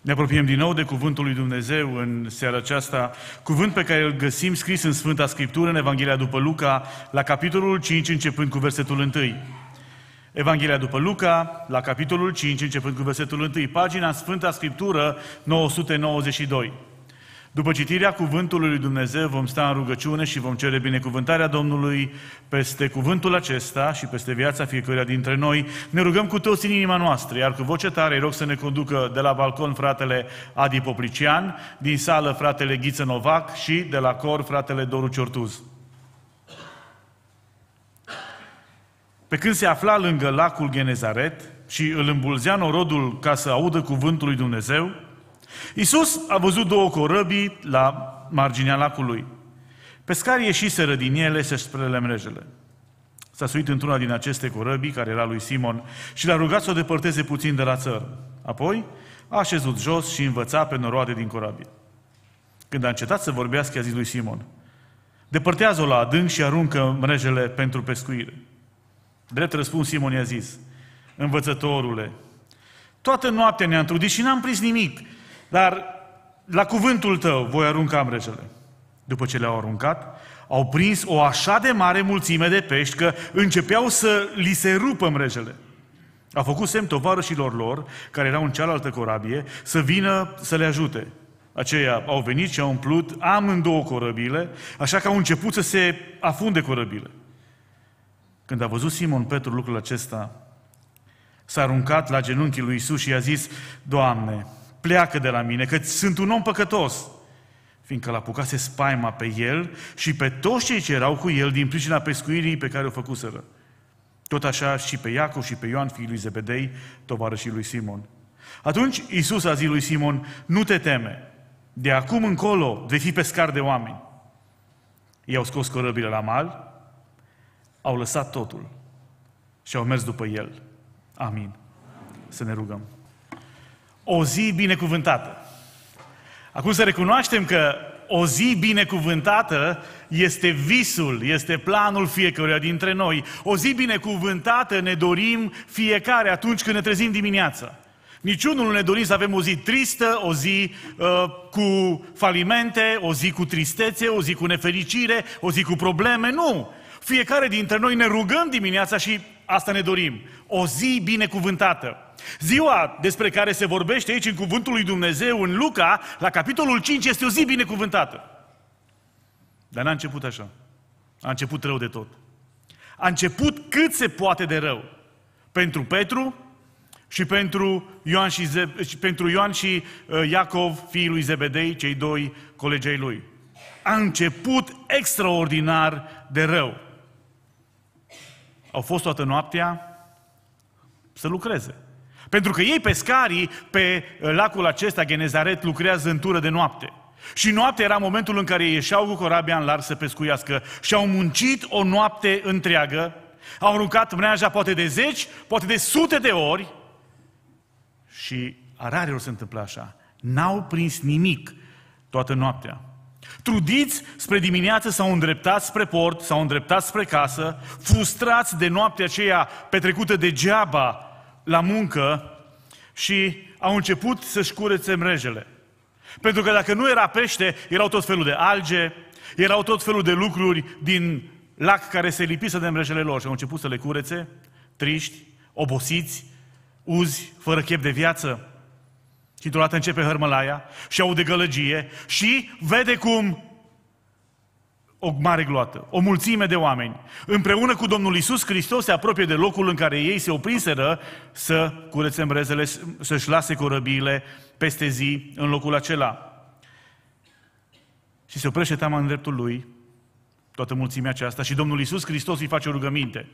Ne apropiem din nou de Cuvântul lui Dumnezeu în seara aceasta, cuvânt pe care îl găsim scris în Sfânta Scriptură, în Evanghelia după Luca, la capitolul 5, începând cu versetul 1. Evanghelia după Luca, la capitolul 5, începând cu versetul 1, pagina Sfânta Scriptură 992. După citirea cuvântului lui Dumnezeu vom sta în rugăciune și vom cere binecuvântarea Domnului peste cuvântul acesta și peste viața fiecăruia dintre noi. Ne rugăm cu toți în inima noastră, iar cu voce tare îi rog să ne conducă de la balcon fratele Adi Poplician, din sală fratele Ghiță Novac și de la cor fratele Doru Ciortuz. Pe când se afla lângă lacul Genezaret și îl îmbulzea norodul ca să audă cuvântul lui Dumnezeu, Iisus a văzut două corăbii la marginea lacului. Pescarii ieșiseră din ele să spre mrejele. S-a suit într-una din aceste corăbii, care era lui Simon, și l-a rugat să o depărteze puțin de la țără. Apoi a așezut jos și învăța pe noroade din corabie. Când a încetat să vorbească, a zis lui Simon, depărtează-o la adânc și aruncă mrejele pentru pescuire. Drept răspuns, Simon i-a zis, învățătorule, toată noaptea ne-am trudit și n-am prins nimic, dar la cuvântul tău voi arunca mrejele. După ce le-au aruncat, au prins o așa de mare mulțime de pești că începeau să li se rupă mrejele. A făcut semn tovarășilor lor, care erau în cealaltă corabie, să vină să le ajute. Aceia au venit și au umplut amândouă corăbile, așa că au început să se afunde corăbile. Când a văzut Simon Petru lucrul acesta, s-a aruncat la genunchii lui Isus și i-a zis, Doamne, pleacă de la mine, că sunt un om păcătos. Fiindcă l-a pucase spaima pe el și pe toți cei ce erau cu el din pricina pescuirii pe care o făcuseră. Tot așa și pe Iacov și pe Ioan, fiul lui Zebedei, tovarășii lui Simon. Atunci Iisus a zis lui Simon, nu te teme, de acum încolo vei fi pescar de oameni. Ei au scos corăbile la mal, au lăsat totul și au mers după el. Amin. Să ne rugăm. O zi binecuvântată. Acum să recunoaștem că o zi binecuvântată este visul, este planul fiecăruia dintre noi. O zi binecuvântată ne dorim fiecare atunci când ne trezim dimineața. Niciunul nu ne dorim să avem o zi tristă, o zi uh, cu falimente, o zi cu tristețe, o zi cu nefericire, o zi cu probleme. Nu! Fiecare dintre noi ne rugăm dimineața și asta ne dorim. O zi binecuvântată. Ziua despre care se vorbește aici în Cuvântul lui Dumnezeu, în Luca, la capitolul 5, este o zi binecuvântată. Dar n-a început așa. A început rău de tot. A început cât se poate de rău. Pentru Petru și pentru Ioan și, Ze- și, pentru Ioan și uh, Iacov, fiii lui Zebedei, cei doi colegei lui. A început extraordinar de rău. Au fost toată noaptea să lucreze. Pentru că ei, pescarii, pe lacul acesta, Genezaret, lucrează în tură de noapte. Și noaptea era momentul în care ieșeau cu corabia în larg să pescuiască. Și au muncit o noapte întreagă, au aruncat mreaja poate de zeci, poate de sute de ori și rare ori se întâmplă așa. N-au prins nimic toată noaptea. Trudiți spre dimineață s-au îndreptat spre port, s-au îndreptat spre casă, frustrați de noaptea aceea petrecută degeaba la muncă și au început să-și curețe mrejele. Pentru că dacă nu era pește, erau tot felul de alge, erau tot felul de lucruri din lac care se lipisă de mrejele lor și au început să le curețe, triști, obosiți, uzi, fără chef de viață. Și într-o dată începe hărmălaia și aude gălăgie și vede cum o mare gloată, o mulțime de oameni, împreună cu Domnul Isus Hristos se apropie de locul în care ei se oprinseră să curețe brezele, să-și lase corăbiile peste zi în locul acela. Și se oprește teama în dreptul lui, toată mulțimea aceasta, și Domnul Isus Hristos îi face o rugăminte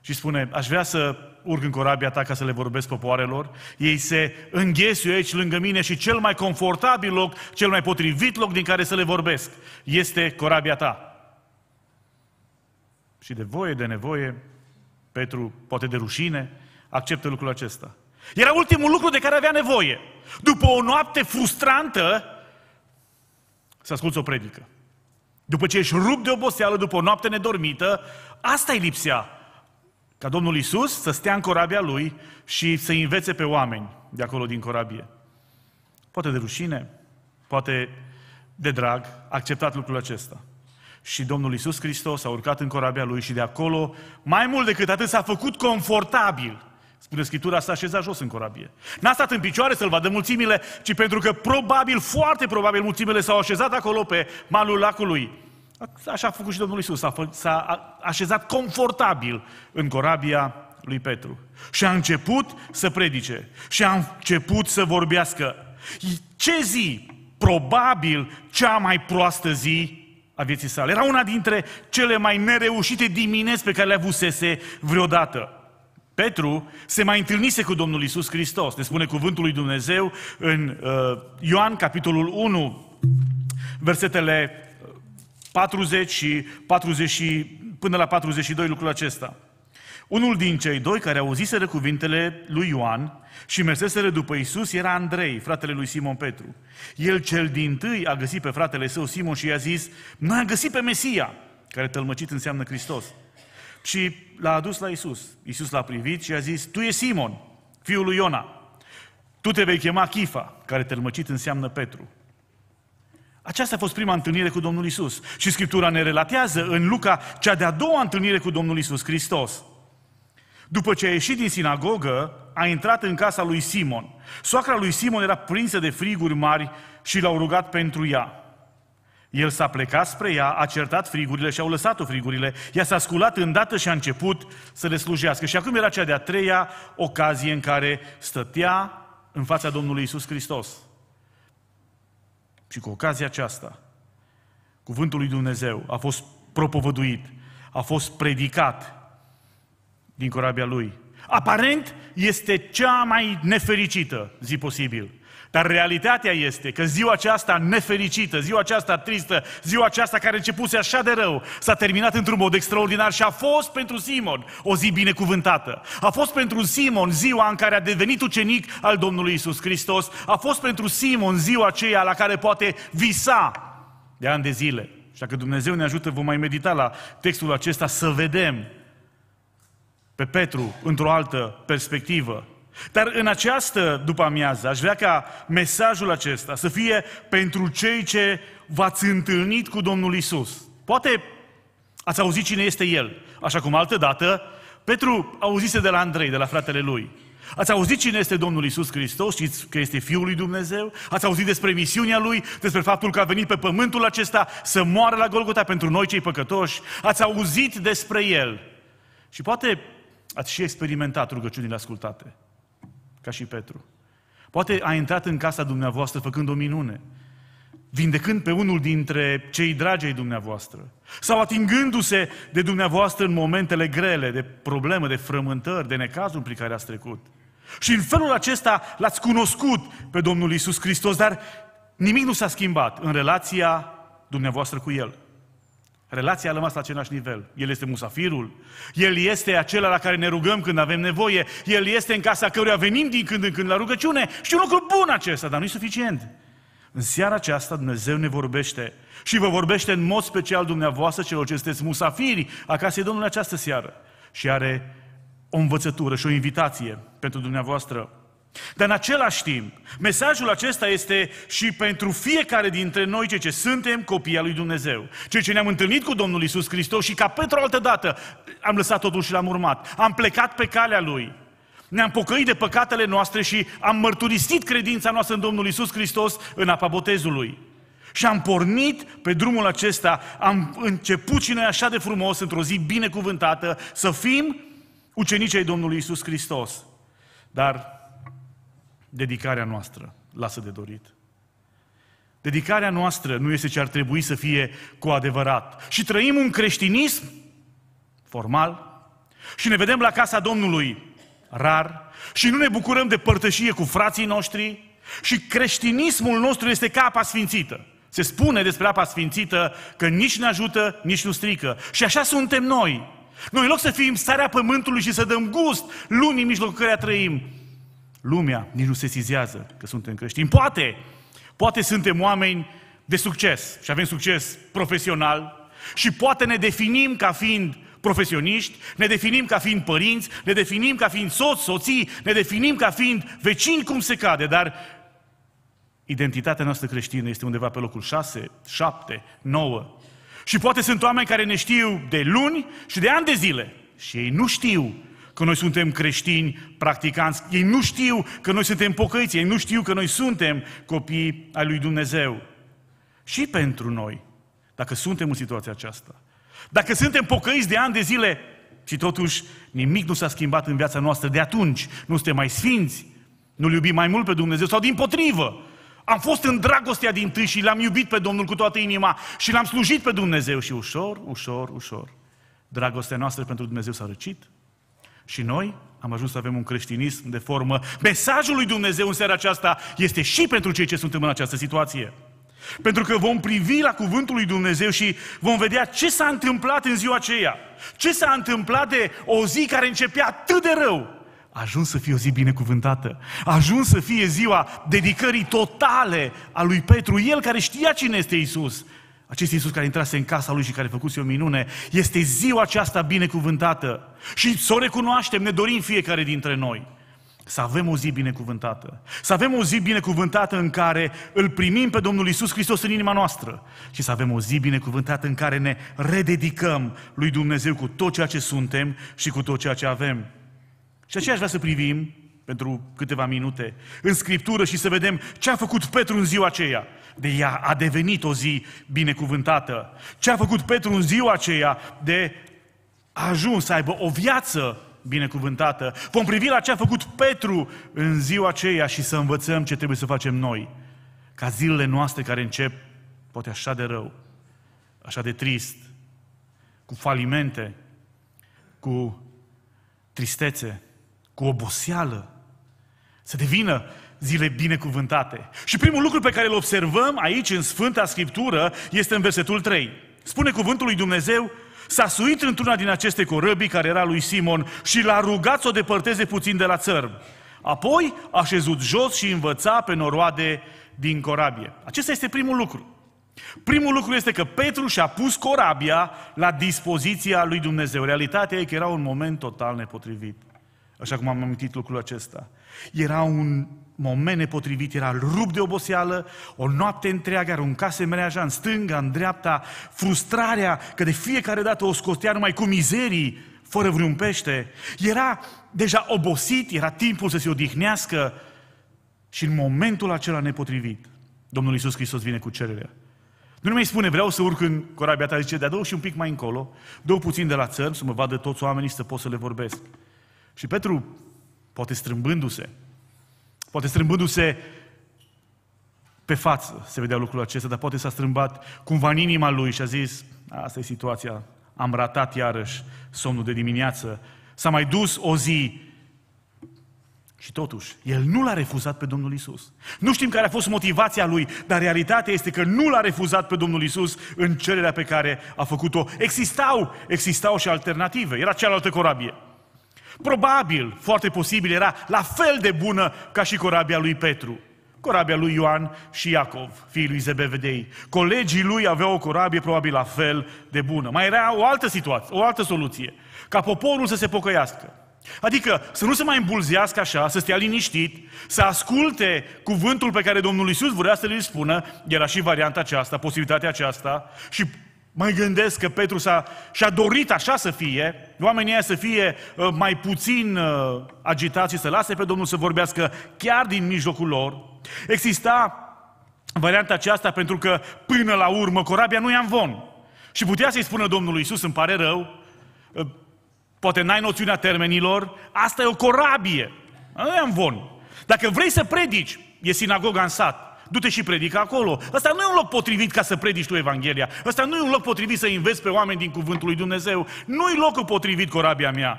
și spune, aș vrea să urc în corabia ta ca să le vorbesc popoarelor. Ei se înghesuie aici lângă mine și cel mai confortabil loc, cel mai potrivit loc din care să le vorbesc, este corabia ta. Și de voie, de nevoie, Petru, poate de rușine, acceptă lucrul acesta. Era ultimul lucru de care avea nevoie. După o noapte frustrantă, să asculți o predică. După ce ești rupt de oboseală, după o noapte nedormită, asta îi lipsea ca Domnul Isus să stea în corabia lui și să învețe pe oameni de acolo din corabie. Poate de rușine, poate de drag, a acceptat lucrul acesta. Și Domnul Isus Hristos a urcat în corabia lui și de acolo, mai mult decât atât, s-a făcut confortabil. Spune Scriptura, s-a așezat jos în corabie. N-a stat în picioare să-l vadă mulțimile, ci pentru că probabil, foarte probabil, mulțimile s-au așezat acolo pe malul lacului. Așa a făcut și Domnul Isus, s-a, s-a așezat confortabil în corabia lui Petru. Și a început să predice. Și a început să vorbească. Ce zi? Probabil cea mai proastă zi a vieții sale. Era una dintre cele mai nereușite dimineți pe care le avusese vreodată. Petru se mai întâlnise cu Domnul Isus Hristos. Ne spune cuvântul lui Dumnezeu în uh, Ioan, capitolul 1, versetele 40 și 40 până la 42 lucrul acesta. Unul din cei doi care auziseră cuvintele lui Ioan și merseseră după Isus era Andrei, fratele lui Simon Petru. El cel din tâi a găsit pe fratele său Simon și i-a zis, noi am găsit pe Mesia, care tălmăcit înseamnă Hristos. Și l-a adus la Isus. Isus l-a privit și a zis, tu e Simon, fiul lui Iona. Tu te vei chema Chifa, care tălmăcit înseamnă Petru. Aceasta a fost prima întâlnire cu Domnul Isus. Și Scriptura ne relatează în Luca cea de-a doua întâlnire cu Domnul Isus Hristos. După ce a ieșit din sinagogă, a intrat în casa lui Simon. Soacra lui Simon era prinsă de friguri mari și l-au rugat pentru ea. El s-a plecat spre ea, a certat frigurile și au lăsat-o frigurile. Ea s-a sculat îndată și a început să le slujească. Și acum era cea de-a treia ocazie în care stătea în fața Domnului Isus Hristos. Și cu ocazia aceasta, cuvântul lui Dumnezeu a fost propovăduit, a fost predicat din corabia lui. Aparent este cea mai nefericită zi posibil. Dar realitatea este că ziua aceasta nefericită, ziua aceasta tristă, ziua aceasta care începuse așa de rău, s-a terminat într-un mod extraordinar și a fost pentru Simon o zi binecuvântată. A fost pentru Simon ziua în care a devenit ucenic al Domnului Isus Hristos. A fost pentru Simon ziua aceea la care poate visa de ani de zile. Și dacă Dumnezeu ne ajută, vom mai medita la textul acesta să vedem pe Petru într-o altă perspectivă. Dar în această după amiază aș vrea ca mesajul acesta să fie pentru cei ce v-ați întâlnit cu Domnul Isus. Poate ați auzit cine este El, așa cum altă dată Petru auzise de la Andrei, de la fratele lui. Ați auzit cine este Domnul Isus Hristos? Știți că este Fiul lui Dumnezeu? Ați auzit despre misiunea Lui? Despre faptul că a venit pe pământul acesta să moară la Golgota pentru noi cei păcătoși? Ați auzit despre El? Și poate ați și experimentat rugăciunile ascultate ca și Petru. Poate a intrat în casa dumneavoastră făcând o minune, vindecând pe unul dintre cei dragi ai dumneavoastră, sau atingându-se de dumneavoastră în momentele grele, de probleme, de frământări, de necazuri prin care ați trecut. Și în felul acesta l-ați cunoscut pe Domnul Isus Hristos, dar nimic nu s-a schimbat în relația dumneavoastră cu El. Relația a rămas la același nivel. El este musafirul, El este acela la care ne rugăm când avem nevoie, El este în casa căruia venim din când în când la rugăciune și un lucru bun acesta, dar nu e suficient. În seara aceasta Dumnezeu ne vorbește și vă vorbește în mod special dumneavoastră celor ce sunteți musafiri acasă Domnului această seară și are o învățătură și o invitație pentru dumneavoastră. Dar în același timp, mesajul acesta este și pentru fiecare dintre noi, cei ce suntem copii al lui Dumnezeu. Cei ce ne-am întâlnit cu Domnul Isus Hristos și ca pentru o altă dată am lăsat totul și l-am urmat. Am plecat pe calea Lui. Ne-am pocăit de păcatele noastre și am mărturisit credința noastră în Domnul Isus Hristos în apa botezului. Și am pornit pe drumul acesta, am început și noi așa de frumos, într-o zi binecuvântată, să fim ucenicii Domnului Isus Hristos. Dar dedicarea noastră lasă de dorit. Dedicarea noastră nu este ce ar trebui să fie cu adevărat. Și trăim un creștinism formal și ne vedem la casa Domnului rar și nu ne bucurăm de părtășie cu frații noștri și creștinismul nostru este ca apa sfințită. Se spune despre apa sfințită că nici ne ajută, nici nu strică. Și așa suntem noi. Noi, în loc să fim starea pământului și să dăm gust lumii în mijlocul căreia trăim, lumea nici nu se sizează că suntem creștini. Poate, poate suntem oameni de succes și avem succes profesional și poate ne definim ca fiind profesioniști, ne definim ca fiind părinți, ne definim ca fiind soți, soții, ne definim ca fiind vecini cum se cade, dar identitatea noastră creștină este undeva pe locul 6, 7, 9. Și poate sunt oameni care ne știu de luni și de ani de zile și ei nu știu că noi suntem creștini practicanți, ei nu știu că noi suntem pocăiți, ei nu știu că noi suntem copii ai lui Dumnezeu. Și pentru noi, dacă suntem în situația aceasta, dacă suntem pocăiți de ani de zile și totuși nimic nu s-a schimbat în viața noastră de atunci, nu suntem mai sfinți, nu-L iubim mai mult pe Dumnezeu sau din potrivă, am fost în dragostea din tâi și l-am iubit pe Domnul cu toată inima și l-am slujit pe Dumnezeu și ușor, ușor, ușor, dragostea noastră pentru Dumnezeu s-a răcit și noi am ajuns să avem un creștinism de formă. Mesajul lui Dumnezeu în seara aceasta este și pentru cei ce suntem în această situație. Pentru că vom privi la cuvântul lui Dumnezeu și vom vedea ce s-a întâmplat în ziua aceea. Ce s-a întâmplat de o zi care începea atât de rău. A ajuns să fie o zi binecuvântată. A ajuns să fie ziua dedicării totale a lui Petru. El care știa cine este Isus. Acest Iisus care intrase în casa lui și care făcuse o minune, este ziua aceasta binecuvântată. Și să o recunoaștem, ne dorim fiecare dintre noi. Să avem o zi binecuvântată. Să avem o zi binecuvântată în care îl primim pe Domnul Isus Hristos în inima noastră. Și să avem o zi binecuvântată în care ne rededicăm lui Dumnezeu cu tot ceea ce suntem și cu tot ceea ce avem. Și aceea aș vrea să privim pentru câteva minute în Scriptură și să vedem ce a făcut Petru în ziua aceea. De ea a devenit o zi binecuvântată. Ce a făcut Petru în ziua aceea de a ajuns să aibă o viață binecuvântată. Vom privi la ce a făcut Petru în ziua aceea și să învățăm ce trebuie să facem noi. Ca zilele noastre care încep, poate așa de rău, așa de trist, cu falimente, cu tristețe, cu oboseală, să devină zile binecuvântate. Și primul lucru pe care îl observăm aici în Sfânta Scriptură este în versetul 3. Spune cuvântul lui Dumnezeu, s-a suit într-una din aceste corăbii care era lui Simon și l-a rugat să o depărteze puțin de la țărm. Apoi a șezut jos și învăța pe noroade din corabie. Acesta este primul lucru. Primul lucru este că Petru și-a pus corabia la dispoziția lui Dumnezeu. Realitatea e că era un moment total nepotrivit. Așa cum am amintit lucrul acesta. Era un moment nepotrivit, era rup de oboseală, o noapte întreagă, aruncase mreaja în stânga, în dreapta, frustrarea că de fiecare dată o scotea numai cu mizerii, fără vreun pește. Era deja obosit, era timpul să se odihnească și în momentul acela nepotrivit, Domnul Iisus Hristos vine cu cererea. Nu mai spune, vreau să urc în corabia ta, zice, dar dă și un pic mai încolo, dă puțin de la țărm să mă vadă toți oamenii să pot să le vorbesc. Și Petru, poate strâmbându-se, poate strâmbându-se pe față se vedea lucrul acesta, dar poate s-a strâmbat cumva în inima lui și a zis, asta e situația, am ratat iarăși somnul de dimineață, s-a mai dus o zi și totuși, el nu l-a refuzat pe Domnul Isus. Nu știm care a fost motivația lui, dar realitatea este că nu l-a refuzat pe Domnul Isus în cererea pe care a făcut-o. Existau, existau și alternative. Era cealaltă corabie. Probabil, foarte posibil, era la fel de bună ca și corabia lui Petru. Corabia lui Ioan și Iacov, fiii lui Zebevedei. Colegii lui aveau o corabie probabil la fel de bună. Mai era o altă situație, o altă soluție. Ca poporul să se pocăiască. Adică să nu se mai îmbulzească așa, să stea liniștit, să asculte cuvântul pe care Domnul Isus vrea să le spună, era și varianta aceasta, posibilitatea aceasta, și Mă gândesc că Petru s-a, și-a dorit așa să fie, oamenii ăia să fie uh, mai puțin uh, agitați și să lase pe Domnul să vorbească chiar din mijlocul lor. Exista varianta aceasta pentru că până la urmă corabia nu ia în von. Și putea să-i spună Domnului Iisus, îmi pare rău, uh, poate n-ai noțiunea termenilor, asta e o corabie, nu ia în von. Dacă vrei să predici, e sinagoga în sat, du-te și predică acolo. Ăsta nu e un loc potrivit ca să predici tu Evanghelia. Ăsta nu e un loc potrivit să înveți pe oameni din cuvântul lui Dumnezeu. Nu e locul potrivit corabia mea.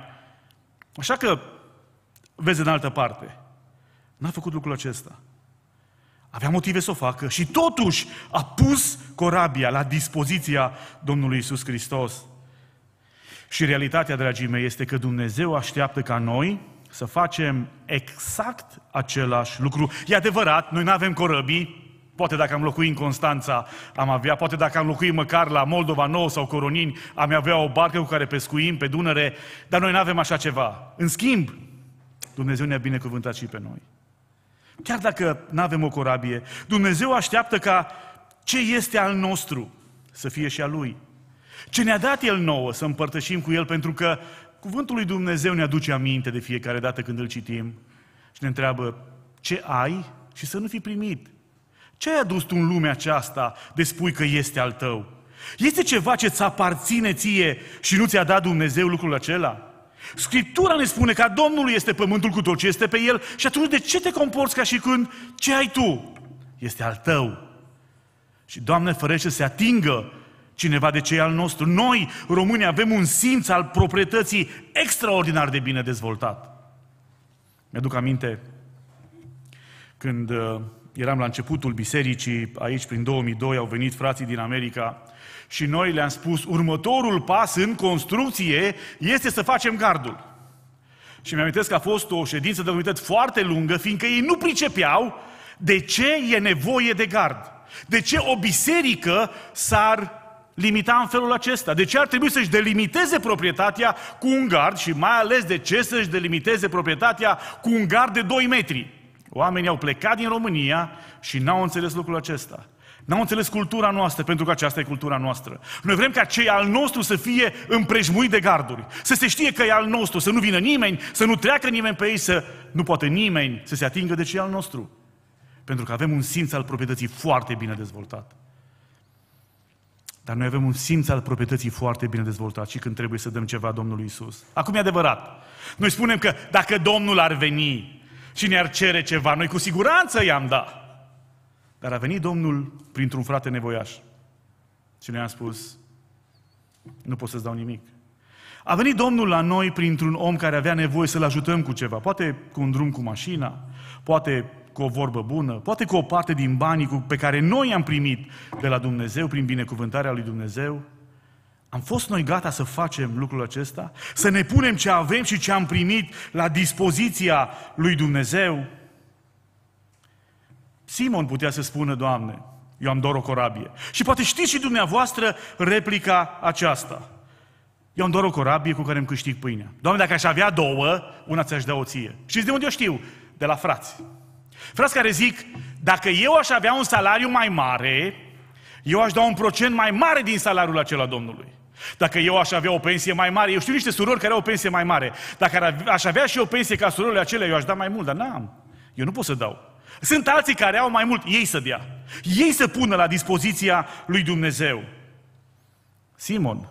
Așa că, vezi în altă parte. N-a făcut lucrul acesta. Avea motive să o facă și totuși a pus corabia la dispoziția Domnului Isus Hristos. Și realitatea, dragii mei, este că Dumnezeu așteaptă ca noi să facem exact același lucru. E adevărat, noi nu avem corăbii, Poate dacă am locuit în Constanța am avea, poate dacă am locuit măcar la Moldova Nouă sau Coronini, am avea o barcă cu care pescuim pe Dunăre, dar noi nu avem așa ceva. În schimb, Dumnezeu ne-a binecuvântat și pe noi. Chiar dacă nu avem o corabie, Dumnezeu așteaptă ca ce este al nostru să fie și al Lui. Ce ne-a dat El nouă să împărtășim cu El, pentru că Cuvântul lui Dumnezeu ne aduce aminte de fiecare dată când îl citim și ne întreabă ce ai și să nu fi primit. Ce ai adus tu în lumea aceasta de spui că este al tău? Este ceva ce ți aparține ție și nu ți-a dat Dumnezeu lucrul acela? Scriptura ne spune că Domnul este pământul cu tot ce este pe el și atunci de ce te comporți ca și când ce ai tu este al tău? Și Doamne ferește să se atingă cineva de ce e al nostru. Noi, români, avem un simț al proprietății extraordinar de bine dezvoltat. Mi-aduc aminte când uh, eram la începutul bisericii, aici prin 2002 au venit frații din America și noi le-am spus, următorul pas în construcție este să facem gardul. Și mi-am că a fost o ședință de comitet foarte lungă, fiindcă ei nu pricepeau de ce e nevoie de gard. De ce o biserică s-ar limita în felul acesta? De ce ar trebui să-și delimiteze proprietatea cu un gard și mai ales de ce să-și delimiteze proprietatea cu un gard de 2 metri? Oamenii au plecat din România și n-au înțeles lucrul acesta. N-au înțeles cultura noastră, pentru că aceasta e cultura noastră. Noi vrem ca cei al nostru să fie împrejmuit de garduri. Să se știe că e al nostru, să nu vină nimeni, să nu treacă nimeni pe ei, să nu poate nimeni să se atingă de cei al nostru. Pentru că avem un simț al proprietății foarte bine dezvoltat. Dar noi avem un simț al proprietății foarte bine dezvoltat și când trebuie să dăm ceva Domnului Isus. Acum e adevărat. Noi spunem că dacă Domnul ar veni și ne-ar cere ceva, noi cu siguranță i-am dat. Dar a venit Domnul printr-un frate nevoiaș. Și ne-a spus, nu pot să-ți dau nimic. A venit Domnul la noi printr-un om care avea nevoie să-l ajutăm cu ceva. Poate cu un drum cu mașina, poate cu o vorbă bună, poate cu o parte din banii pe care noi am primit de la Dumnezeu, prin binecuvântarea lui Dumnezeu. Am fost noi gata să facem lucrul acesta? Să ne punem ce avem și ce am primit la dispoziția lui Dumnezeu? Simon putea să spună, Doamne, eu am doar o corabie. Și poate știți și dumneavoastră replica aceasta. Eu am doar o corabie cu care îmi câștig pâinea. Doamne, dacă aș avea două, una ți-aș da o ție. Știți de unde eu știu? De la frați. Frați care zic, dacă eu aș avea un salariu mai mare, eu aș da un procent mai mare din salariul acela Domnului. Dacă eu aș avea o pensie mai mare, eu știu niște surori care au o pensie mai mare. Dacă aș avea și o pensie ca surorile acelea, eu aș da mai mult, dar n-am. Eu nu pot să dau. Sunt alții care au mai mult, ei să dea. Ei să pună la dispoziția lui Dumnezeu. Simon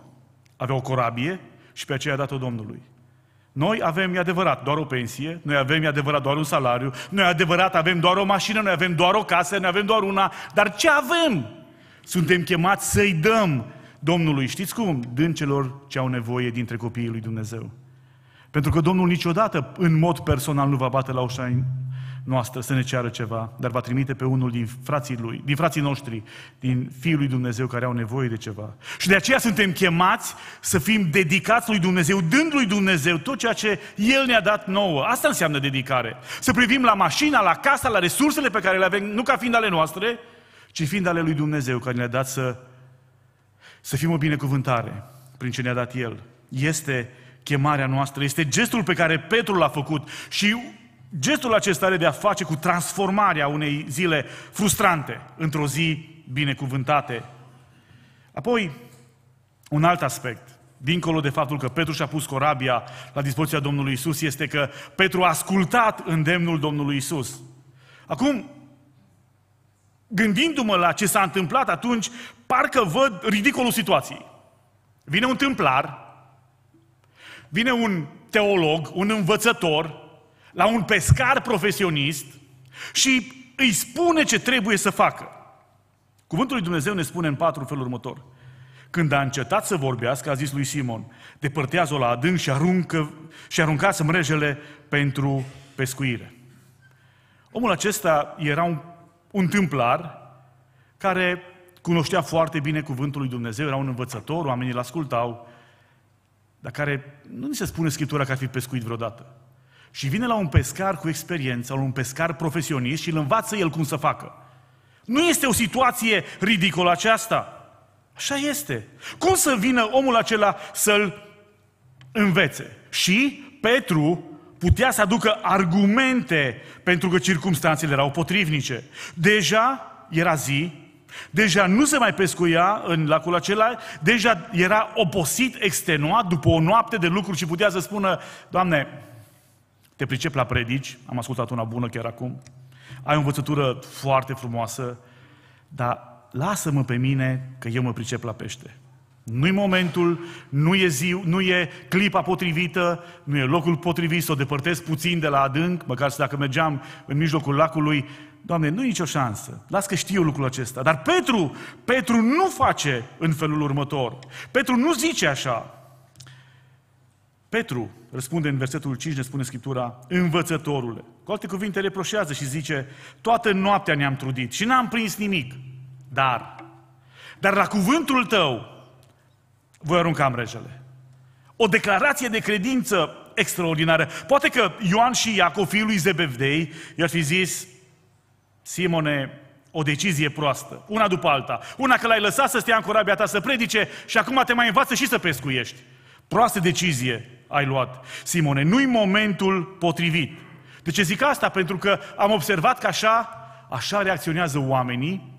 avea o corabie și pe aceea a dat-o Domnului. Noi avem, e adevărat, doar o pensie, noi avem, e adevărat, doar un salariu, noi adevărat avem doar o mașină, noi avem doar o casă, noi avem doar una, dar ce avem? Suntem chemați să-i dăm Domnului, știți cum? Dând celor ce au nevoie dintre copiii lui Dumnezeu. Pentru că Domnul niciodată, în mod personal, nu va bate la ușa noastră să ne ceară ceva, dar va trimite pe unul din frații lui, din frații noștri, din Fiul lui Dumnezeu care au nevoie de ceva. Și de aceea suntem chemați să fim dedicați lui Dumnezeu, dând lui Dumnezeu tot ceea ce El ne-a dat nouă. Asta înseamnă dedicare. Să privim la mașina, la casa, la resursele pe care le avem, nu ca fiind ale noastre, ci fiind ale lui Dumnezeu care ne-a dat să, să fim o binecuvântare prin ce ne-a dat El. Este chemarea noastră, este gestul pe care Petru l-a făcut și Gestul acesta are de a face cu transformarea unei zile frustrante într-o zi binecuvântate. Apoi, un alt aspect, dincolo de faptul că Petru și-a pus corabia la dispoziția Domnului Isus, este că Petru a ascultat îndemnul Domnului Isus. Acum, gândindu-mă la ce s-a întâmplat atunci, parcă văd ridicolul situației. Vine un tâmplar, vine un teolog, un învățător, la un pescar profesionist și îi spune ce trebuie să facă. Cuvântul lui Dumnezeu ne spune în patru feluri următor. Când a încetat să vorbească, a zis lui Simon, depărtează-o la adânc și, aruncă, și aruncați mrejele pentru pescuire. Omul acesta era un, un tâmplar care cunoștea foarte bine cuvântul lui Dumnezeu, era un învățător, oamenii îl ascultau, dar care nu ni se spune Scriptura că ar fi pescuit vreodată. Și vine la un pescar cu experiență, la un pescar profesionist și îl învață el cum să facă. Nu este o situație ridicolă aceasta. Așa este. Cum să vină omul acela să-l învețe? Și Petru putea să aducă argumente pentru că circumstanțele erau potrivnice. Deja era zi, deja nu se mai pescuia în lacul acela, deja era oposit, extenuat după o noapte de lucruri și putea să spună, Doamne, te pricep la predici, am ascultat una bună chiar acum, ai o învățătură foarte frumoasă, dar lasă-mă pe mine că eu mă pricep la pește. Nu-i momentul, nu e, zi, nu e clipa potrivită, nu e locul potrivit să o depărtez puțin de la adânc, măcar să dacă mergeam în mijlocul lacului, Doamne, nu e nicio șansă. Las că știu lucrul acesta. Dar Petru, Petru nu face în felul următor. Petru nu zice așa. Petru răspunde în versetul 5, ne spune Scriptura, învățătorule. Cu alte cuvinte, reproșează și zice, toată noaptea ne-am trudit și n-am prins nimic. Dar, dar la cuvântul tău voi arunca mrejele. O declarație de credință extraordinară. Poate că Ioan și Iacov, fiul lui Zebevdei, i-ar fi zis, Simone, o decizie proastă, una după alta. Una că l-ai lăsat să stea în corabia ta să predice și acum te mai învață și să pescuiești. Proastă decizie ai luat. Simone, nu-i momentul potrivit. De ce zic asta? Pentru că am observat că așa, așa reacționează oamenii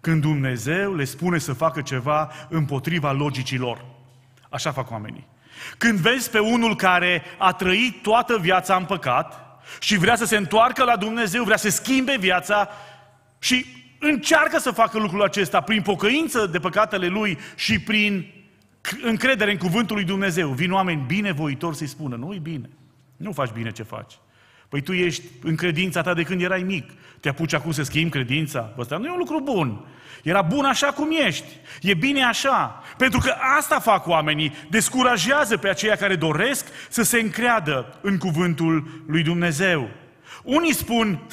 când Dumnezeu le spune să facă ceva împotriva logicilor. Așa fac oamenii. Când vezi pe unul care a trăit toată viața în păcat și vrea să se întoarcă la Dumnezeu, vrea să schimbe viața și încearcă să facă lucrul acesta prin pocăință de păcatele lui și prin încredere în cuvântul lui Dumnezeu. Vin oameni binevoitori să-i spună, nu e bine, nu faci bine ce faci. Păi tu ești în credința ta de când erai mic. Te apuci acum să schimbi credința? Ăsta nu e un lucru bun. Era bun așa cum ești. E bine așa. Pentru că asta fac oamenii. Descurajează pe aceia care doresc să se încreadă în cuvântul lui Dumnezeu. Unii spun,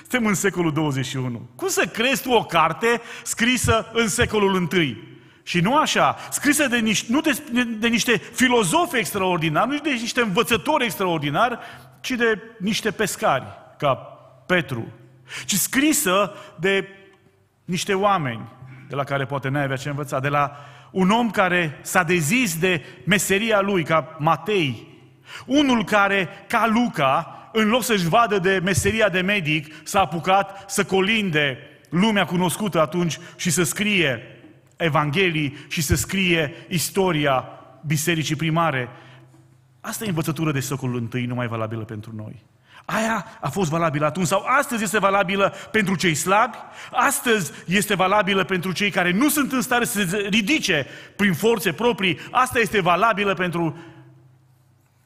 suntem în secolul 21. Cum să crezi tu o carte scrisă în secolul I? Și nu așa, scrisă de niște, nu de, de niște filozofi extraordinari, nu de niște învățători extraordinari, ci de niște pescari, ca Petru, ci scrisă de niște oameni de la care poate n-ai avea ce învăța, de la un om care s-a dezis de meseria lui, ca Matei, unul care, ca Luca, în loc să-și vadă de meseria de medic, s-a apucat să colinde lumea cunoscută atunci și să scrie Evanghelii și să scrie istoria bisericii primare. Asta e învățătură de secolul I, nu mai valabilă pentru noi. Aia a fost valabilă atunci sau astăzi este valabilă pentru cei slabi, astăzi este valabilă pentru cei care nu sunt în stare să se ridice prin forțe proprii, asta este valabilă pentru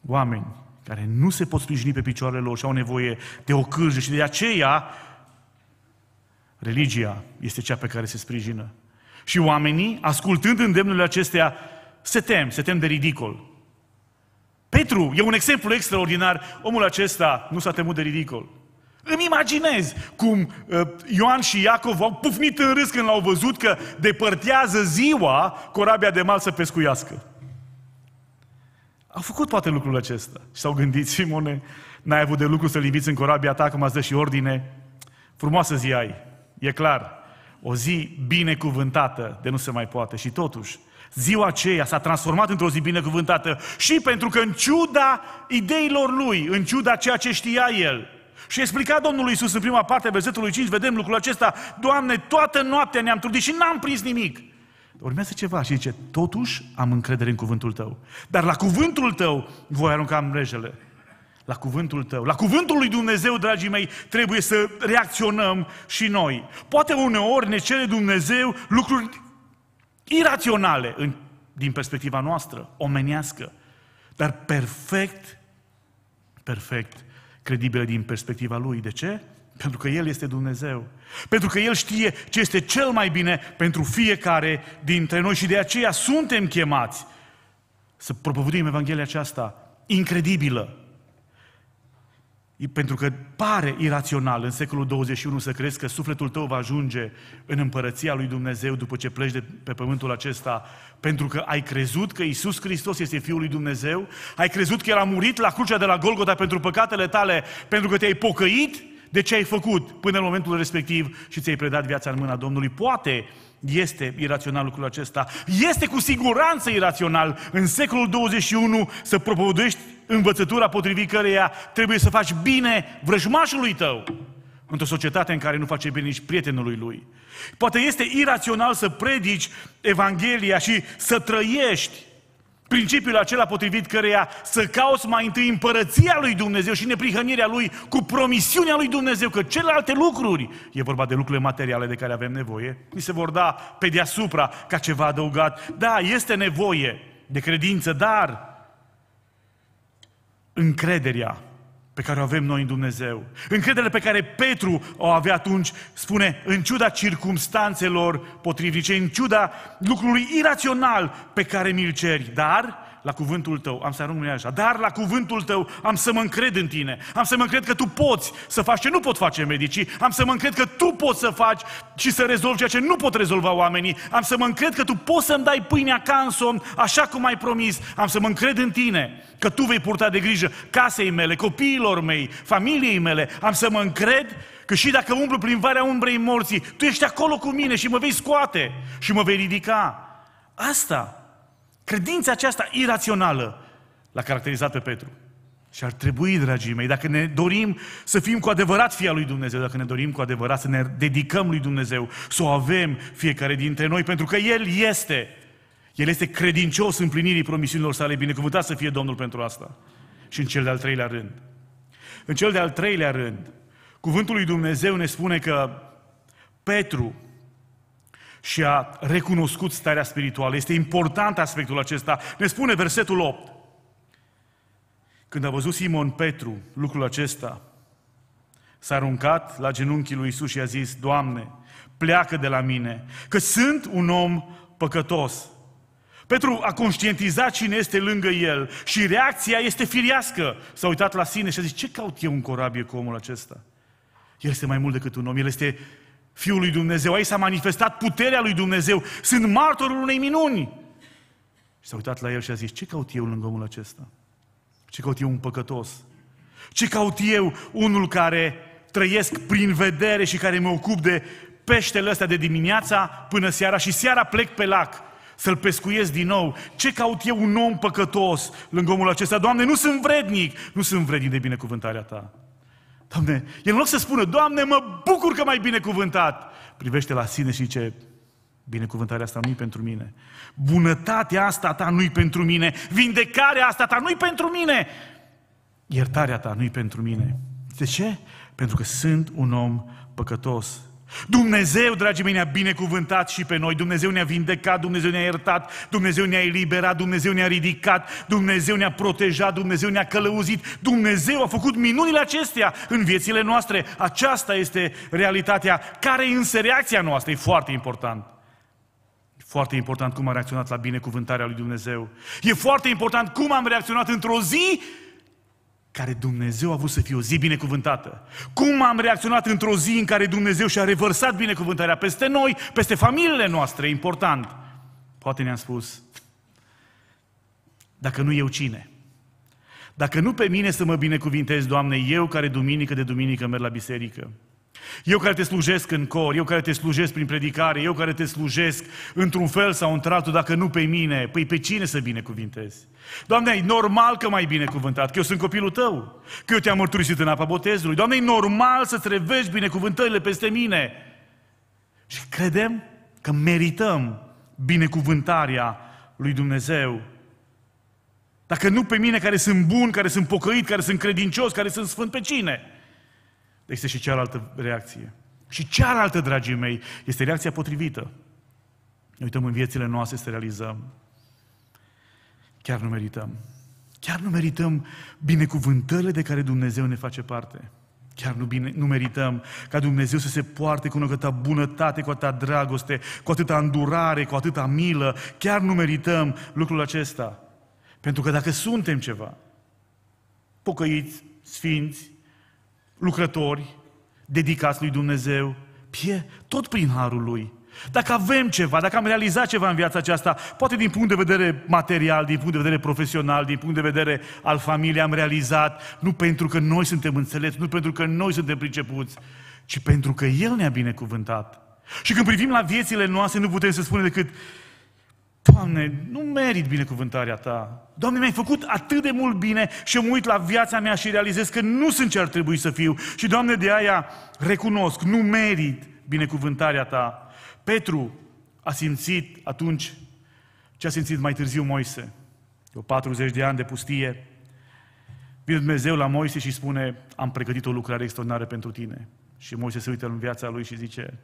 oameni care nu se pot sprijini pe picioarele lor și au nevoie de o cârjă și de aceea religia este cea pe care se sprijină. Și oamenii, ascultând îndemnurile acestea, se tem, se tem de ridicol. Petru e un exemplu extraordinar. Omul acesta nu s-a temut de ridicol. Îmi imaginez cum uh, Ioan și Iacov au pufnit în râs când l-au văzut că depărtează ziua corabia de mal să pescuiască. Au făcut poate lucrul acesta. Și s-au gândit, Simone, n-ai avut de lucru să-l inviți în corabia ta, că m-ați dă și ordine. Frumoasă zi ai, e clar. O zi binecuvântată de nu se mai poate. Și totuși, ziua aceea s-a transformat într-o zi binecuvântată și pentru că în ciuda ideilor lui, în ciuda ceea ce știa el, și explica Domnul Iisus în prima parte a versetului 5, vedem lucrul acesta, Doamne, toată noaptea ne-am trudit și n-am prins nimic. Urmează ceva și zice, totuși am încredere în cuvântul tău. Dar la cuvântul tău voi arunca mrejele. La cuvântul tău. La cuvântul lui Dumnezeu, dragii mei, trebuie să reacționăm și noi. Poate uneori ne cere Dumnezeu lucruri iraționale în, din perspectiva noastră, omenească, dar perfect, perfect credibile din perspectiva Lui. De ce? Pentru că El este Dumnezeu. Pentru că El știe ce este cel mai bine pentru fiecare dintre noi și de aceea suntem chemați să propovăduim Evanghelia aceasta incredibilă, pentru că pare irațional în secolul 21 să crezi că sufletul tău va ajunge în împărăția lui Dumnezeu după ce pleci de pe pământul acesta, pentru că ai crezut că Isus Hristos este Fiul lui Dumnezeu, ai crezut că El a murit la crucea de la Golgota pentru păcatele tale, pentru că te-ai pocăit de ce ai făcut până în momentul respectiv și ți-ai predat viața în mâna Domnului. Poate este irațional lucrul acesta. Este cu siguranță irațional în secolul 21 să propovăduiești învățătura potrivit căreia trebuie să faci bine vrăjmașului tău într-o societate în care nu face bine nici prietenului lui. Poate este irațional să predici Evanghelia și să trăiești principiul acela potrivit căreia să cauți mai întâi împărăția lui Dumnezeu și neprihănirea lui cu promisiunea lui Dumnezeu că celelalte lucruri, e vorba de lucrurile materiale de care avem nevoie, ni se vor da pe deasupra ca ceva adăugat. Da, este nevoie de credință, dar încrederea pe care o avem noi în Dumnezeu. Încrederea pe care Petru o avea atunci, spune, în ciuda circumstanțelor potrivnice, în ciuda lucrului irațional pe care mi-l ceri, dar la cuvântul tău, am să arunc așa, dar la cuvântul tău am să mă încred în tine, am să mă încred că tu poți să faci ce nu pot face medicii, am să mă încred că tu poți să faci și să rezolvi ceea ce nu pot rezolva oamenii, am să mă încred că tu poți să-mi dai pâinea ca în somn, așa cum ai promis, am să mă încred în tine, că tu vei purta de grijă casei mele, copiilor mei, familiei mele, am să mă încred că și dacă umblu prin varea umbrei morții, tu ești acolo cu mine și mă vei scoate și mă vei ridica. Asta Credința aceasta irațională l-a caracterizat pe Petru. Și ar trebui, dragii mei, dacă ne dorim să fim cu adevărat fia lui Dumnezeu, dacă ne dorim cu adevărat să ne dedicăm lui Dumnezeu, să o avem fiecare dintre noi, pentru că El este. El este credincios împlinirii promisiunilor sale, binecuvântat să fie Domnul pentru asta. Și în cel de-al treilea rând. În cel de-al treilea rând, cuvântul lui Dumnezeu ne spune că Petru și a recunoscut starea spirituală. Este important aspectul acesta. Ne spune versetul 8. Când a văzut Simon Petru lucrul acesta, s-a aruncat la genunchii lui Isus și a zis, Doamne, pleacă de la mine, că sunt un om păcătos. Petru a conștientizat cine este lângă el și reacția este firească. S-a uitat la sine și a zis, ce caut eu în corabie cu omul acesta? El este mai mult decât un om, el este Fiul lui Dumnezeu. Aici s-a manifestat puterea lui Dumnezeu. Sunt martorul unei minuni. Și s-a uitat la el și a zis, ce caut eu lângă omul acesta? Ce caut eu un păcătos? Ce caut eu unul care trăiesc prin vedere și care mă ocup de peștele ăsta de dimineața până seara și seara plec pe lac să-l pescuiesc din nou. Ce caut eu un om păcătos lângă omul acesta? Doamne, nu sunt vrednic, nu sunt vrednic de binecuvântarea Ta. Doamne, el în loc să spună, Doamne, mă bucur că m-ai binecuvântat, privește la sine și zice, binecuvântarea asta nu-i pentru mine. Bunătatea asta ta nu-i pentru mine. Vindecarea asta ta nu-i pentru mine. Iertarea ta nu-i pentru mine. De ce? Pentru că sunt un om păcătos. Dumnezeu, dragii mei, ne-a binecuvântat și pe noi. Dumnezeu ne-a vindecat, Dumnezeu ne-a iertat, Dumnezeu ne-a eliberat, Dumnezeu ne-a ridicat, Dumnezeu ne-a protejat, Dumnezeu ne-a călăuzit, Dumnezeu a făcut minunile acestea în viețile noastre. Aceasta este realitatea. Care e însă reacția noastră? E foarte important. E foarte important cum am reacționat la binecuvântarea lui Dumnezeu. E foarte important cum am reacționat într-o zi care Dumnezeu a vrut să fie o zi binecuvântată. Cum am reacționat într-o zi în care Dumnezeu și-a revărsat binecuvântarea peste noi, peste familiile noastre, important. Poate ne-am spus, dacă nu eu cine? Dacă nu pe mine să mă binecuvintez, Doamne, eu care duminică de duminică merg la biserică, eu care te slujesc în cor, eu care te slujesc prin predicare, eu care te slujesc într-un fel sau într-altul, dacă nu pe mine, păi pe cine să binecuvintezi? Doamne, e normal că m-ai binecuvântat, că eu sunt copilul tău, că eu te-am mărturisit în apa botezului. Doamne, e normal să-ți revești binecuvântările peste mine. Și credem că merităm binecuvântarea lui Dumnezeu. Dacă nu pe mine care sunt bun, care sunt pocăit, care sunt credincios, care sunt sfânt, pe cine? Este și cealaltă reacție. Și cealaltă, dragii mei, este reacția potrivită. Ne uităm în viețile noastre să realizăm. Chiar nu merităm. Chiar nu merităm binecuvântările de care Dumnezeu ne face parte. Chiar nu, bine, nu merităm ca Dumnezeu să se poarte cu atâta bunătate, cu atâta dragoste, cu atâta îndurare, cu atâta milă. Chiar nu merităm lucrul acesta. Pentru că dacă suntem ceva, pocăiți, sfinți, lucrători, dedicați lui Dumnezeu, fie tot prin harul lui. Dacă avem ceva, dacă am realizat ceva în viața aceasta, poate din punct de vedere material, din punct de vedere profesional, din punct de vedere al familiei, am realizat, nu pentru că noi suntem înțelepți, nu pentru că noi suntem pricepuți, ci pentru că El ne-a binecuvântat. Și când privim la viețile noastre, nu putem să spunem decât, Doamne, nu merit binecuvântarea Ta. Doamne, mi-ai făcut atât de mult bine și eu mă uit la viața mea și realizez că nu sunt ce ar trebui să fiu. Și, Doamne, de aia recunosc, nu merit binecuvântarea Ta. Petru a simțit atunci ce a simțit mai târziu Moise. După 40 de ani de pustie, vine Dumnezeu la Moise și spune, am pregătit o lucrare extraordinară pentru tine. Și Moise se uită în viața lui și zice,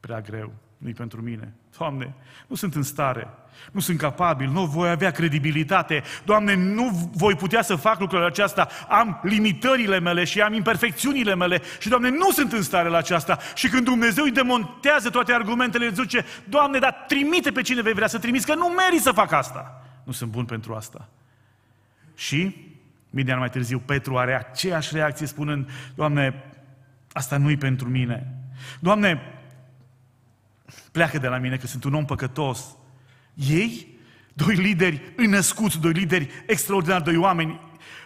prea greu, nu-i pentru mine. Doamne, nu sunt în stare, nu sunt capabil, nu voi avea credibilitate. Doamne, nu voi putea să fac lucrurile aceasta. Am limitările mele și am imperfecțiunile mele și, Doamne, nu sunt în stare la aceasta. Și când Dumnezeu îi demontează toate argumentele, zice, Doamne, dar trimite pe cine vei vrea să trimiți, că nu meri să fac asta. Nu sunt bun pentru asta. Și, mii de ani mai târziu, Petru are aceeași reacție spunând, Doamne, asta nu-i pentru mine. Doamne, pleacă de la mine că sunt un om păcătos. Ei, doi lideri înăscuți, doi lideri extraordinari, doi oameni,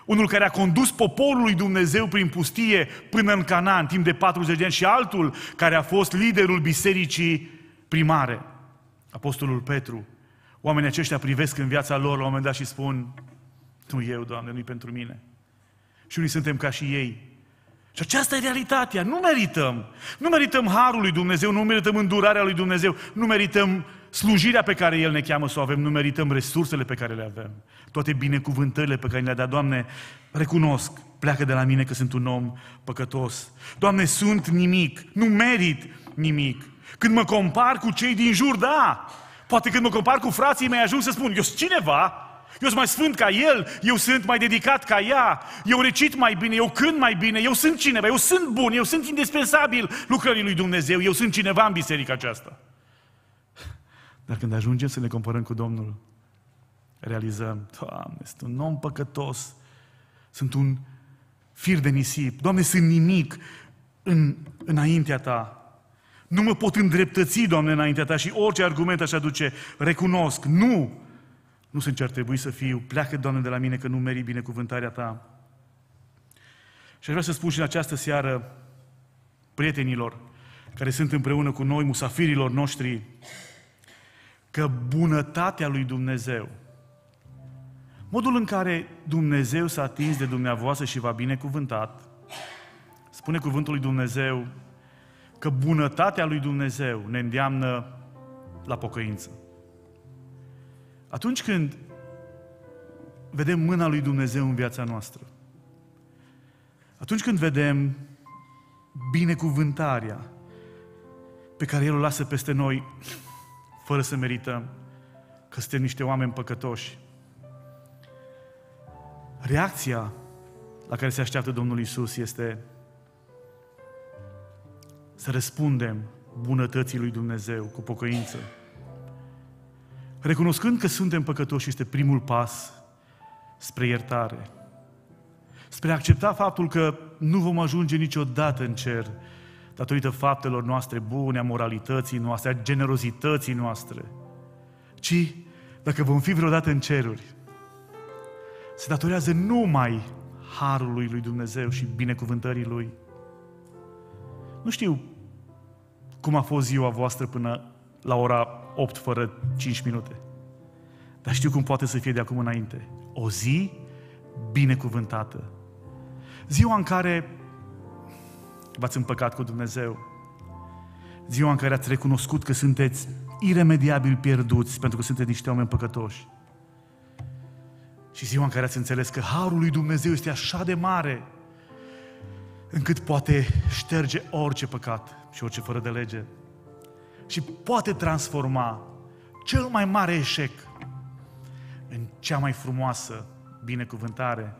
unul care a condus poporul lui Dumnezeu prin pustie până în Canaan, timp de 40 de ani, și altul care a fost liderul bisericii primare, Apostolul Petru. Oamenii aceștia privesc în viața lor la un moment dat și spun, nu eu, Doamne, nu-i pentru mine. Și unii suntem ca și ei, și aceasta e realitatea. Nu merităm. Nu merităm harul lui Dumnezeu, nu merităm îndurarea lui Dumnezeu, nu merităm slujirea pe care El ne cheamă să o avem, nu merităm resursele pe care le avem. Toate binecuvântările pe care le-a dat, Doamne, recunosc, pleacă de la mine că sunt un om păcătos. Doamne, sunt nimic, nu merit nimic. Când mă compar cu cei din jur, da, poate când mă compar cu frații mei ajung să spun, eu sunt cineva, eu sunt mai sfânt ca el, eu sunt mai dedicat ca ea, eu recit mai bine, eu cânt mai bine, eu sunt cineva, eu sunt bun, eu sunt indispensabil lucrării lui Dumnezeu, eu sunt cineva în biserica aceasta. Dar când ajungem să ne comparăm cu Domnul, realizăm, Doamne, sunt un om păcătos, sunt un fir de nisip, Doamne, sunt nimic în, înaintea Ta. Nu mă pot îndreptăți, Doamne, înaintea Ta și orice argument aș aduce, recunosc, nu, nu sunt ce ar trebui să fiu, pleacă, Doamne, de la mine că nu meri binecuvântarea Ta. Și aș vrea să spun și în această seară prietenilor care sunt împreună cu noi, musafirilor noștri, că bunătatea lui Dumnezeu, modul în care Dumnezeu s-a atins de dumneavoastră și v-a binecuvântat, spune cuvântul lui Dumnezeu că bunătatea lui Dumnezeu ne îndeamnă la pocăință. Atunci când vedem mâna lui Dumnezeu în viața noastră, atunci când vedem binecuvântarea pe care El o lasă peste noi, fără să merităm, că suntem niște oameni păcătoși, reacția la care se așteaptă Domnul Isus este să răspundem bunătății lui Dumnezeu cu pocăință. Recunoscând că suntem păcătoși este primul pas spre iertare. Spre a accepta faptul că nu vom ajunge niciodată în cer datorită faptelor noastre bune, a moralității noastre, a generozității noastre, ci dacă vom fi vreodată în ceruri, se datorează numai harului lui Dumnezeu și binecuvântării lui. Nu știu cum a fost ziua voastră până la ora 8 fără 5 minute. Dar știu cum poate să fie de acum înainte. O zi binecuvântată. Ziua în care v-ați împăcat cu Dumnezeu. Ziua în care ați recunoscut că sunteți iremediabil pierduți pentru că sunteți niște oameni păcătoși. Și ziua în care ați înțeles că Harul lui Dumnezeu este așa de mare încât poate șterge orice păcat și orice fără de lege și poate transforma cel mai mare eșec în cea mai frumoasă binecuvântare.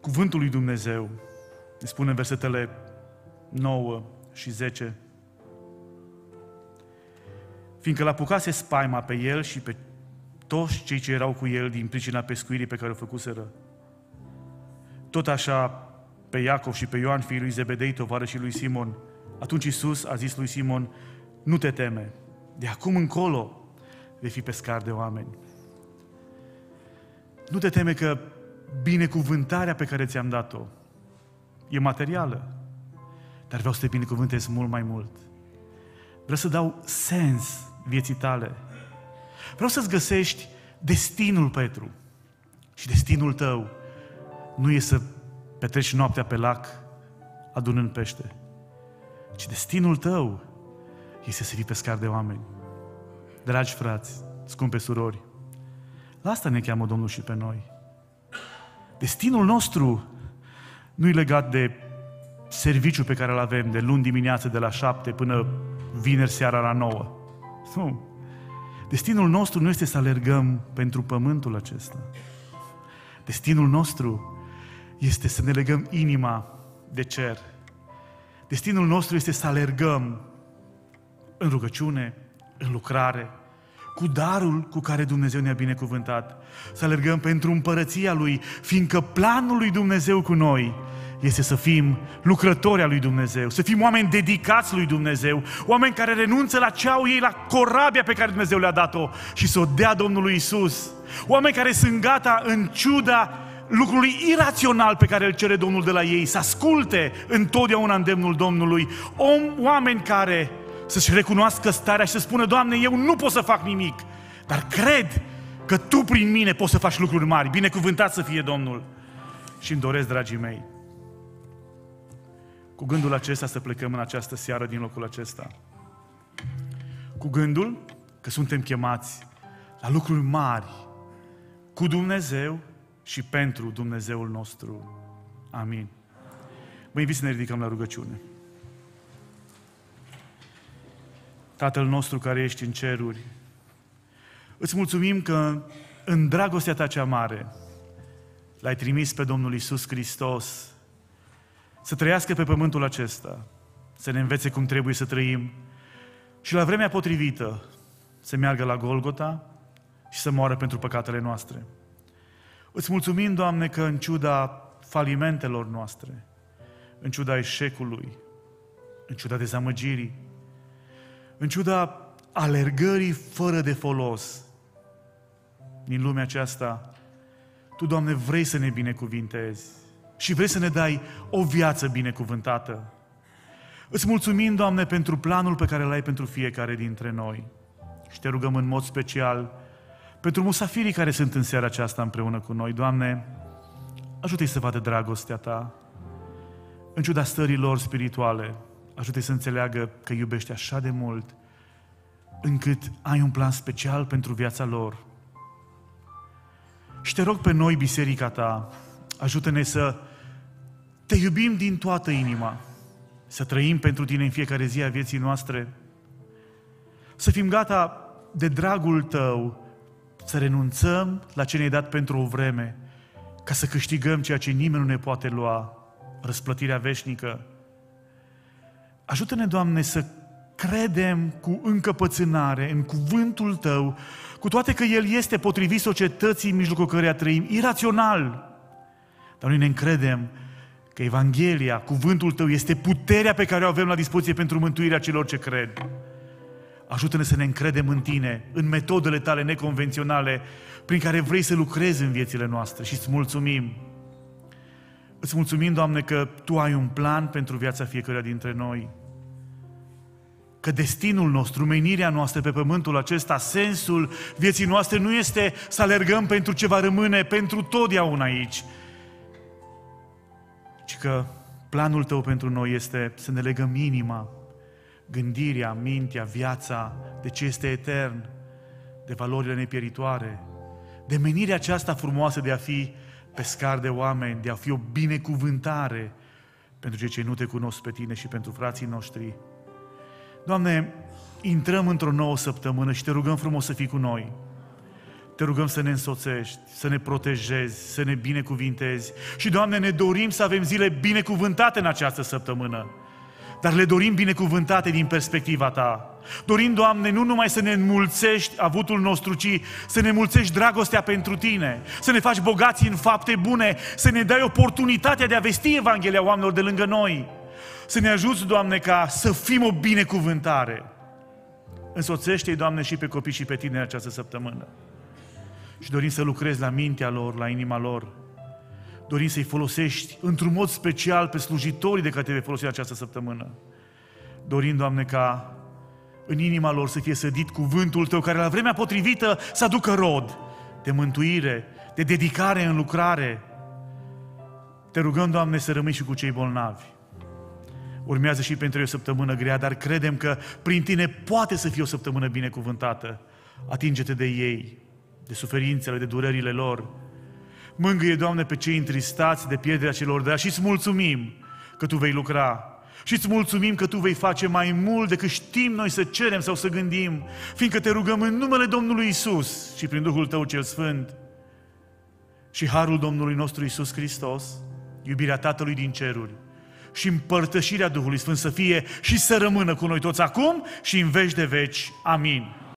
Cuvântul lui Dumnezeu ne spune în versetele 9 și 10 fiindcă l-apucase spaima pe el și pe toți cei ce erau cu el din pricina pescuirii pe care o făcuseră. Tot așa pe Iacov și pe Ioan, fiul lui Zebedei, și lui Simon, atunci Isus a zis lui Simon, nu te teme, de acum încolo vei fi pescar de oameni. Nu te teme că binecuvântarea pe care ți-am dat-o e materială, dar vreau să te binecuvântez mult mai mult. Vreau să dau sens vieții tale. Vreau să-ți găsești destinul, Petru. Și destinul tău nu e să petreci noaptea pe lac adunând pește, ci destinul tău este să fii pescar de oameni. Dragi frați, scumpe surori, la asta ne cheamă Domnul și pe noi. Destinul nostru nu e legat de serviciul pe care îl avem de luni dimineață de la șapte până vineri seara la nouă. Nu. Destinul nostru nu este să alergăm pentru pământul acesta. Destinul nostru este să ne legăm inima de cer. Destinul nostru este să alergăm în rugăciune, în lucrare, cu darul cu care Dumnezeu ne-a binecuvântat. Să alergăm pentru împărăția Lui, fiindcă planul lui Dumnezeu cu noi este să fim lucrători al lui Dumnezeu, să fim oameni dedicați lui Dumnezeu, oameni care renunță la ce au ei, la corabia pe care Dumnezeu le-a dat-o și să o dea Domnului Isus. Oameni care sunt gata în ciuda lucrului irațional pe care îl cere Domnul de la ei, să asculte întotdeauna îndemnul Domnului. Om, oameni care să-și recunoască starea și să spună, Doamne, eu nu pot să fac nimic, dar cred că Tu prin mine poți să faci lucruri mari. Binecuvântat să fie Domnul. Și îmi doresc, dragii mei, cu gândul acesta să plecăm în această seară din locul acesta. Cu gândul că suntem chemați la lucruri mari cu Dumnezeu și pentru Dumnezeul nostru. Amin. Vă invit să ne ridicăm la rugăciune. Tatăl nostru care ești în ceruri, îți mulțumim că în dragostea ta cea mare l-ai trimis pe Domnul Isus Hristos să trăiască pe pământul acesta, să ne învețe cum trebuie să trăim și la vremea potrivită să meargă la Golgota și să moară pentru păcatele noastre. Îți mulțumim, Doamne, că în ciuda falimentelor noastre, în ciuda eșecului, în ciuda dezamăgirii, în ciuda alergării fără de folos din lumea aceasta, Tu, Doamne, vrei să ne binecuvintezi și vrei să ne dai o viață binecuvântată. Îți mulțumim, Doamne, pentru planul pe care l-ai pentru fiecare dintre noi. Și te rugăm în mod special pentru musafirii care sunt în seara aceasta împreună cu noi. Doamne, ajută-i să vadă dragostea Ta. În ciuda stării lor spirituale, ajută-i să înțeleagă că iubești așa de mult, încât ai un plan special pentru viața lor. Și te rog pe noi, biserica Ta, ajută-ne să te iubim din toată inima, să trăim pentru Tine în fiecare zi a vieții noastre, să fim gata de dragul Tău, să renunțăm la ce ne-ai dat pentru o vreme, ca să câștigăm ceea ce nimeni nu ne poate lua, răsplătirea veșnică. Ajută-ne, Doamne, să credem cu încăpățânare în cuvântul Tău, cu toate că El este potrivit societății în mijlocul căreia trăim, irațional. Dar noi ne încredem că Evanghelia, cuvântul Tău, este puterea pe care o avem la dispoziție pentru mântuirea celor ce cred. Ajută-ne să ne încredem în Tine, în metodele Tale neconvenționale, prin care vrei să lucrezi în viețile noastre și îți mulțumim. Îți mulțumim, Doamne, că Tu ai un plan pentru viața fiecăruia dintre noi. Că destinul nostru, menirea noastră pe pământul acesta, sensul vieții noastre nu este să alergăm pentru ce va rămâne pentru totdeauna aici, ci că planul Tău pentru noi este să ne legăm inima, gândirea, mintea, viața, de ce este etern, de valorile nepieritoare, de menirea aceasta frumoasă de a fi pescar de oameni, de a fi o binecuvântare pentru cei ce nu te cunosc pe tine și pentru frații noștri. Doamne, intrăm într-o nouă săptămână și te rugăm frumos să fii cu noi. Te rugăm să ne însoțești, să ne protejezi, să ne binecuvintezi. Și, Doamne, ne dorim să avem zile binecuvântate în această săptămână. Dar le dorim binecuvântate din perspectiva Ta. Dorim, Doamne, nu numai să ne înmulțești avutul nostru, ci să ne mulțești dragostea pentru Tine, să ne faci bogați în fapte bune, să ne dai oportunitatea de a vesti Evanghelia oamenilor de lângă noi. Să ne ajuți, Doamne, ca să fim o binecuvântare. Însoțește-i, Doamne, și pe copii și pe tine în această săptămână. Și dorim să lucrezi la mintea lor, la inima lor. Dorim să-i folosești într-un mod special pe slujitorii de care te vei folosi în această săptămână. Dorim, Doamne, ca în inima lor să fie sădit cuvântul Tău, care la vremea potrivită să aducă rod de mântuire, de dedicare în lucrare. Te rugăm, Doamne, să rămâi și cu cei bolnavi. Urmează și pentru ei o săptămână grea, dar credem că prin Tine poate să fie o săptămână binecuvântată. Atinge-te de ei, de suferințele, de durerile lor. Mângâie, Doamne, pe cei întristați de pierderea celor de și îți mulțumim că Tu vei lucra și îți mulțumim că Tu vei face mai mult decât știm noi să cerem sau să gândim, fiindcă te rugăm în numele Domnului Isus și prin Duhul Tău cel Sfânt și Harul Domnului nostru Isus Hristos, iubirea Tatălui din ceruri și împărtășirea Duhului Sfânt să fie și să rămână cu noi toți acum și în veci de veci. Amin.